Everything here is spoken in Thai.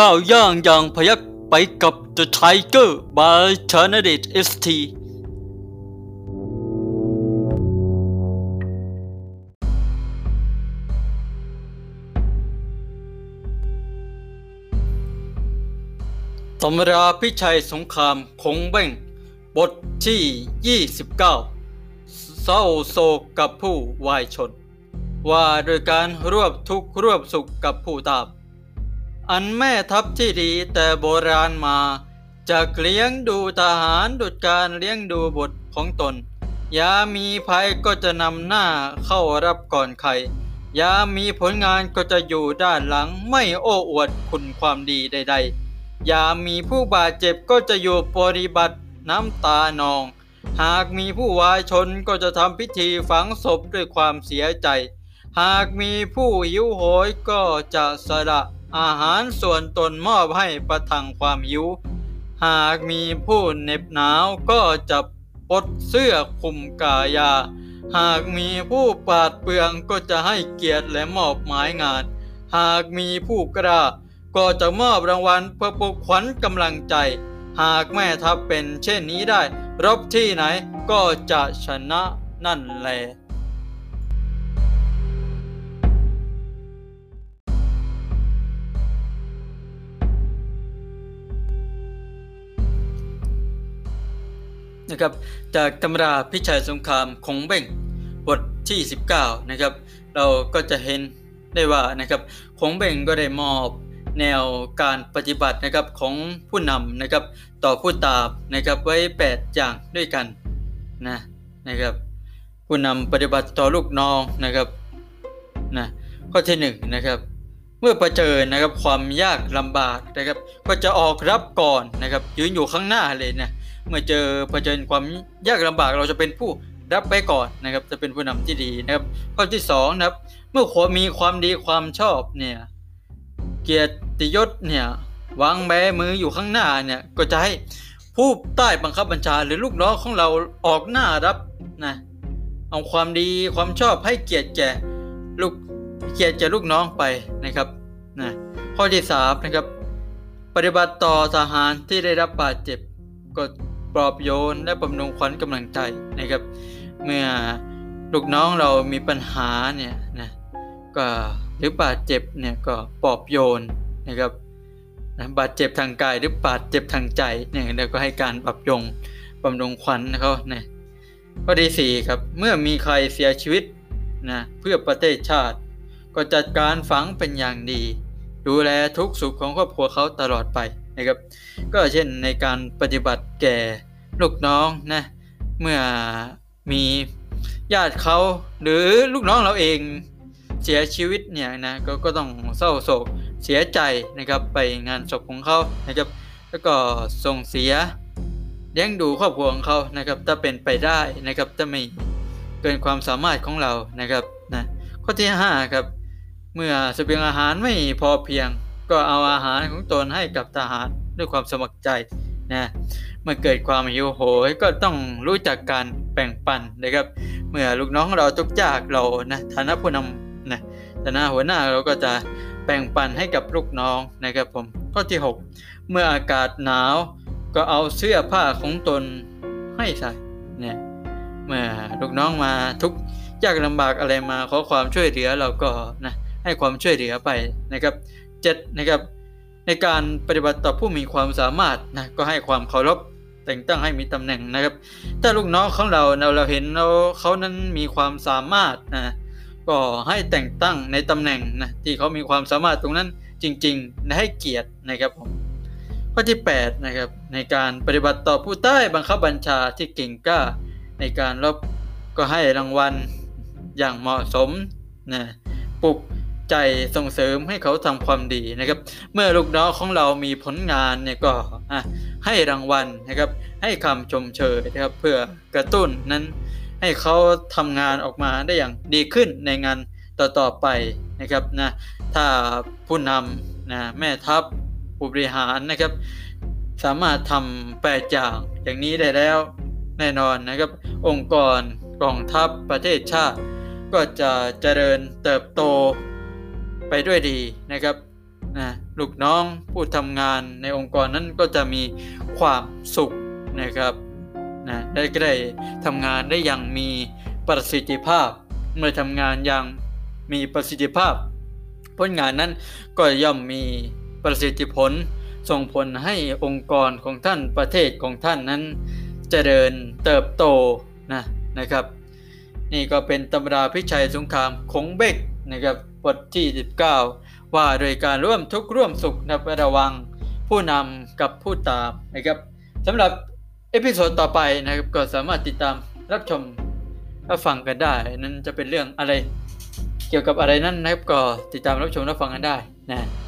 ก้าวย่างอย่างพยักไปกับ The Tiger by c h a n a d i t ST ตำราพิชัยสงครามคงเบ้ง บทที่ 29 เศร้าโศกกับผู้วายชน ว่าโดยการรวบทุกข์รวบสุขกับผู้ตาบ อันแม่ทัพที่ดีแต่โบราณมาจะเลี้ยงดูทหารดุจการเลี้ยงดูบุตรของตน ยามีภัยก็จะนำหน้าเข้ารับก่อนใคร ยามีผลงานก็จะอยู่ด้านหลังไม่โอ้อวดคุณความดีใด ๆ ยามีผู้บาดเจ็บก็จะอยู่ปฏิบัติน้ำตานอง หากมีผู้วายชนก็จะทำพิธีฝังศพด้วยความเสียใจ หากมีผู้หิวโหยก็จะสละ อาหารส่วนตนมอบให้ประทังความหิว หากมีผู้เหน็บหนาวก็จะปลดเสื้อคลุมกายา หากมีผู้ปาดเปลืองก็จะให้เกียรติและมอบหมายงาน หากมีผู้กล้าก็จะมอบรางวัลเพื่อปลุกขวัญกำลังใจ หากแม่ทัพเป็นเช่นนี้ได้ รบที่ไหนก็จะชนะนั่นแหละ นะครับจากตำราพิชัยสงครามคงเบ้งบทที่ 19นะครับเราก็จะเห็นได้ว่านะครับคงเบ้งก็ได้มอบแนวการปฏิบัตินะครับของผู้นำนะครับต่อผู้ตาบนะครับไว้ 8 อย่างด้วยกันนะนะครับผู้นำปฏิบัติต่อลูกน้องนะครับนะข้อที่1นนะครับเมื่อประเจอนะครับความยากลำบากนะครับ ก็จะออกรับก่อนนะครับยืนอยู่ข้างหน้าเลยนะ เมื่อเจอเผชิญความยากลำบากเราจะเป็นผู้รับไปก่อนนะครับ จะเป็นผู้นำที่ดีนะครับ ข้อที่2นะครับ เมื่อขวมีความดีความชอบเนี่ยเกียรติยศเนี่ยวางแบมืออยู่ข้างหน้าเนี่ยก็จะให้ผู้ใต้บังคับบัญชาหรือลูกน้องของเราออกหน้ารับนะเอาความดีความชอบให้เกียรติแก่ลูกเกียรติแก่ลูกน้องไปนะครับนะข้อที่3นะครับ ปฏิบัติต่อทหารที่ได้รับบาดเจ็บก็ ปลอบโยน และบำรุงขวัญกำลังใจนะครับ เมื่อลูกน้องเรามีปัญหาเนี่ยนะก็หรือบาดเจ็บเนี่ยก็ปลอบโยนนะครับนะบาดเจ็บทางกายหรือบาดเจ็บทางใจเนี่ยเราก็ให้การปรับยงบำรุงขวัญเขาเนี่ยข้อที่สี่ครับเมื่อมีใครเสียชีวิตนะเพื่อประเทศชาติ ก็จัดการฝังเป็นอย่างดี ดูแลทุกสุขของครอบครัวเขาตลอดไปนะครับ ก็เช่นในการปฏิบัติแก่ ลูกน้องนะ เมื่อมีญาติเขาหรือลูกน้องเราเองเสียชีวิตเนี่ยนะกก็ต้องเศร้าโศกเสียใจนะครับไปงานศพของเขานะครับแล้วก็ส่งเสียเลี้ยงดูครอบครัวของเขานะครับถ้าเป็นไปได้นะครับถ้าไม่เกินความสามารถของเรานะครับนะข้อที่5ครับเมื่อสเสบียงอาหารไม่พอเพียง ก็เอาอาหารของตนให้กับทหารด้วยความสมัครใจ นะเมื่อเกิดความหิวโหยก็ต้องรู้จักการแบ่งปันนะครับ เมื่อลูกน้องเราทุกยากเรานะฐานะผู้นำนะฐานะหัวหน้าเราก็จะแบ่งปันให้กับลูกน้องนะครับผมข้อที่ 6 เมื่ออากาศหนาวก็เอาเสื้อผ้าของตนให้ใส่เนี่ยเมื่อลูกน้องมาทุกยากลำบากอะไรมาขอความช่วยเหลือเราก็นะให้ความช่วยเหลือไปนะครับ7นะครับ ในการปฏิบัติต่อผู้มีความสามารถนะก็ให้ความเคารพแต่งตั้งให้มีตำแหน่งนะครับ ถ้าลูกน้องของเราเราเห็นเราเขานั้นมีความสามารถนะก็ให้แต่งตั้งในตำแหน่งนะที่เขามีความสามารถตรงนั้นจริงๆนะให้เกียรตินะครับผมข้อที่8นะครับในการปฏิบัติต่อผู้ใต้บังคับบัญชาที่เก่งกล้า ในการรบก็ให้รางวัลอย่างเหมาะสมนะปลุก ใจส่งเสริมให้เขาทำความดีนะครับ เมื่อลูกน้องของเรามีผลงานเนี่ยก็ให้รางวัลนะครับ ให้คำชมเชยนะครับ เพื่อกระตุ้นนั้นให้เขาทำงานออกมาได้อย่างดีขึ้นในงานต่อๆไปนะครับนะถ้าผู้นำนะแม่ทัพผู้บริหารนะครับ สามารถทำแปดอย่างอย่างนี้ได้แล้วแน่นอนนะครับ องค์กรกองทัพประเทศชาติ ก็จะเจริญเติบโต ไปด้วยดีนะครับนะลูกน้องผู้ทำงานในองค์กรนั้นก็จะมีความสุขนะครับนะได้ก็ได้ทำงานได้อย่างมีประสิทธิภาพ เมื่อทำงานอย่างมีประสิทธิภาพ ผลงานนั้นก็ย่อมมีประสิทธิผล ส่งผลให้องค์กรของท่านประเทศของท่านนั้นจเจริญเติบโตนะนะครับ นี่ก็เป็นตำราพิชัยสงครามคงเบกนะครับ บทที่ 19 ว่าโดยการร่วมทุกข์ร่วมสุขนะระวังผู้นำกับผู้ตามนะครับสำหรับเอพิโซดต่อไปนะครับก็สามารถติดตามรับชมรับฟังกันได้ นั้นจะเป็นเรื่องอะไร เกี่ยวกับอะไรนั้นนะครับก็ติดตามรับชมรับฟังกันได้นะ